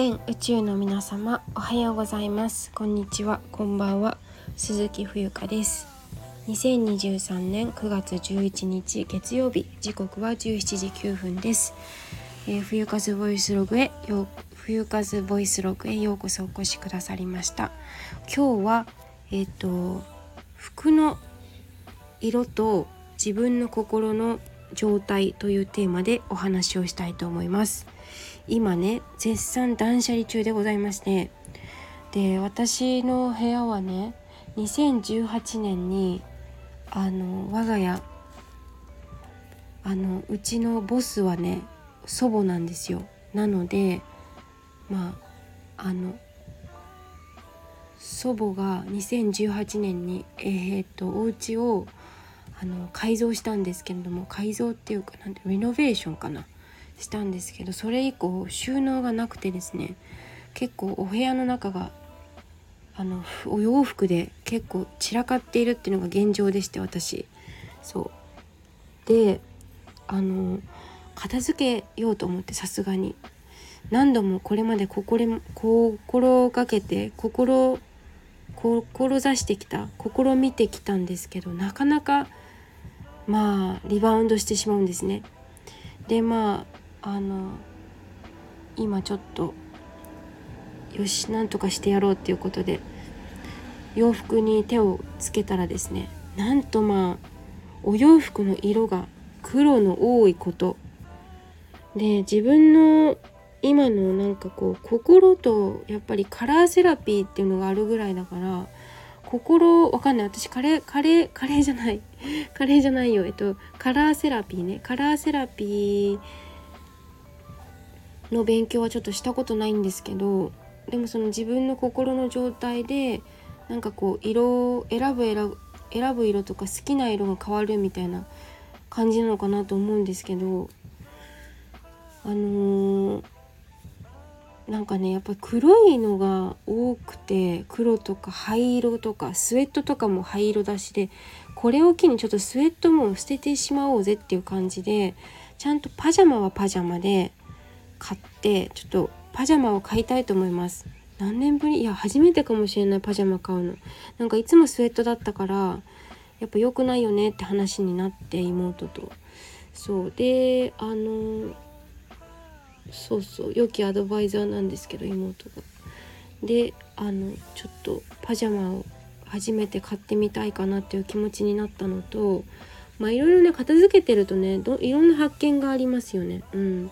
全宇宙の皆様おはようございます。こんにちは。こんばんは。鈴木冬香です。2023年9月11日月曜日。時刻は17時9分です、えー、冬風ボイスログへよ冬風ボイスログへようこそお越しくださりました。今日はえっ、ー、と服の色と自分の心の状態というテーマでお話をしたいと思います。今ね絶賛断捨離中でございまして。で私の部屋はね2018年にあの我が家あのうちのボスはね祖母なんですよ。なのでまああの祖母が2018年にえー、っとお家をあの改造したんですけれども改造っていうかなんてリノベーションかな。したんですけどそれ以降収納がなくてですね結構お部屋の中があのお洋服で結構散らかっているっていうのが現状でして私。そう。であの片付けようと思ってさすがに。何度もこれまで心心がけて心志してきた試みてきたんですけどなかなかまあリバウンドしてしまうんですね。でまああの今ちょっとよしなんとかしてやろうっていうことで洋服に手をつけたらですねなんとまあお洋服の色が黒の多いこと。で自分の今のなんかこう心とやっぱりカラーセラピーっていうのがあるぐらいだから心わかんない。私カレーカレーカレーじゃない。カレーじゃないよ。えっとカラーセラピーね。カラーセラピーの勉強はちょっとしたことないんですけどでもその自分の心の状態でなんかこう色を選ぶ選ぶ選ぶ色とか好きな色が変わるみたいな感じなのかなと思うんですけどあのーなんかねやっぱり黒いのが多くて黒とか灰色とかスウェットとかも灰色だしでこれを機にちょっとスウェットも捨ててしまおうぜっていう感じでちゃんとパジャマはパジャマで買ってちょっとパジャマを買いたいと思います。何年ぶり？いや初めてかもしれないパジャマ買うの。なんかいつもスウェットだったからやっぱ良くないよねって話になって妹と。そう。であのそうそう。良きアドバイザーなんですけど妹が。であのちょっとパジャマを初めて買ってみたいかなっていう気持ちになったのとまあいろいろね片付けてるとねいろんな発見がありますよね。うん。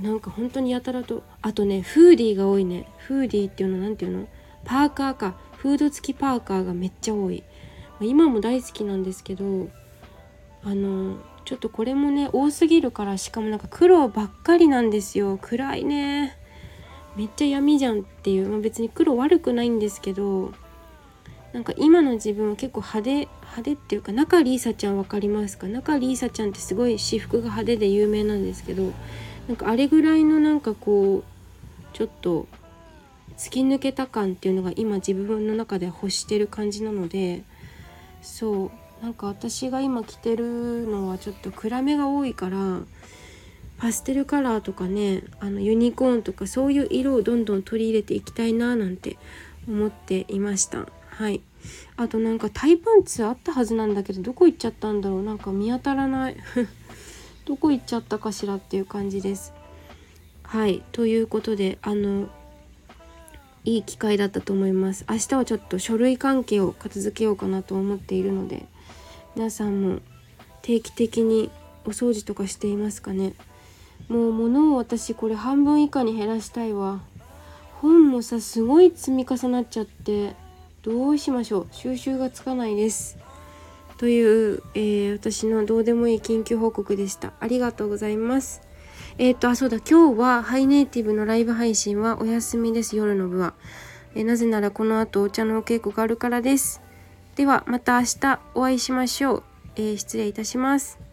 なんか本当にやたらとあとねフーディーが多いね。フーディーっていうの何ていうの？パーカーか。フード付きパーカーがめっちゃ多い、今も大好きなんですけどあのちょっとこれもね多すぎるからしかもなんか黒ばっかりなんですよ。暗いね。めっちゃ闇じゃんっていう、まあ、別に黒悪くないんですけどなんか今の自分は結構派手派手っていうか中里依紗ちゃん分かりますか？中里依紗ちゃんってすごい私服が派手で有名なんですけどなんかあれぐらいのなんかこうちょっと突き抜けた感っていうのが今自分の中で欲してる感じなのでそうなんか私が今着てるのはちょっと暗めが多いからパステルカラーとかねあのユニコーンとかそういう色をどんどん取り入れていきたいななんて思っていました。はい。あとなんかタイパンツあったはずなんだけどどこ行っちゃったんだろう。なんか見当たらない。どこ行っちゃったかしらっていう感じです。はい。ということであのいい機会だったと思います。明日はちょっと書類関係を片付けようかなと思っているので皆さんも定期的にお掃除とかしていますかね。もう物を私これ半分以下に減らしたいわ。本もさすごい積み重なっちゃってどうしましょう。収集がつかないです。という、えー、私のどうでもいい緊急報告でした。ありがとうございます。えっ、ー、とあそうだ。今日はハイネイティブのライブ配信はお休みです。夜の部は、えー、なぜならこの後お茶のお稽古があるからです。ではまた明日お会いしましょう、えー、失礼いたします。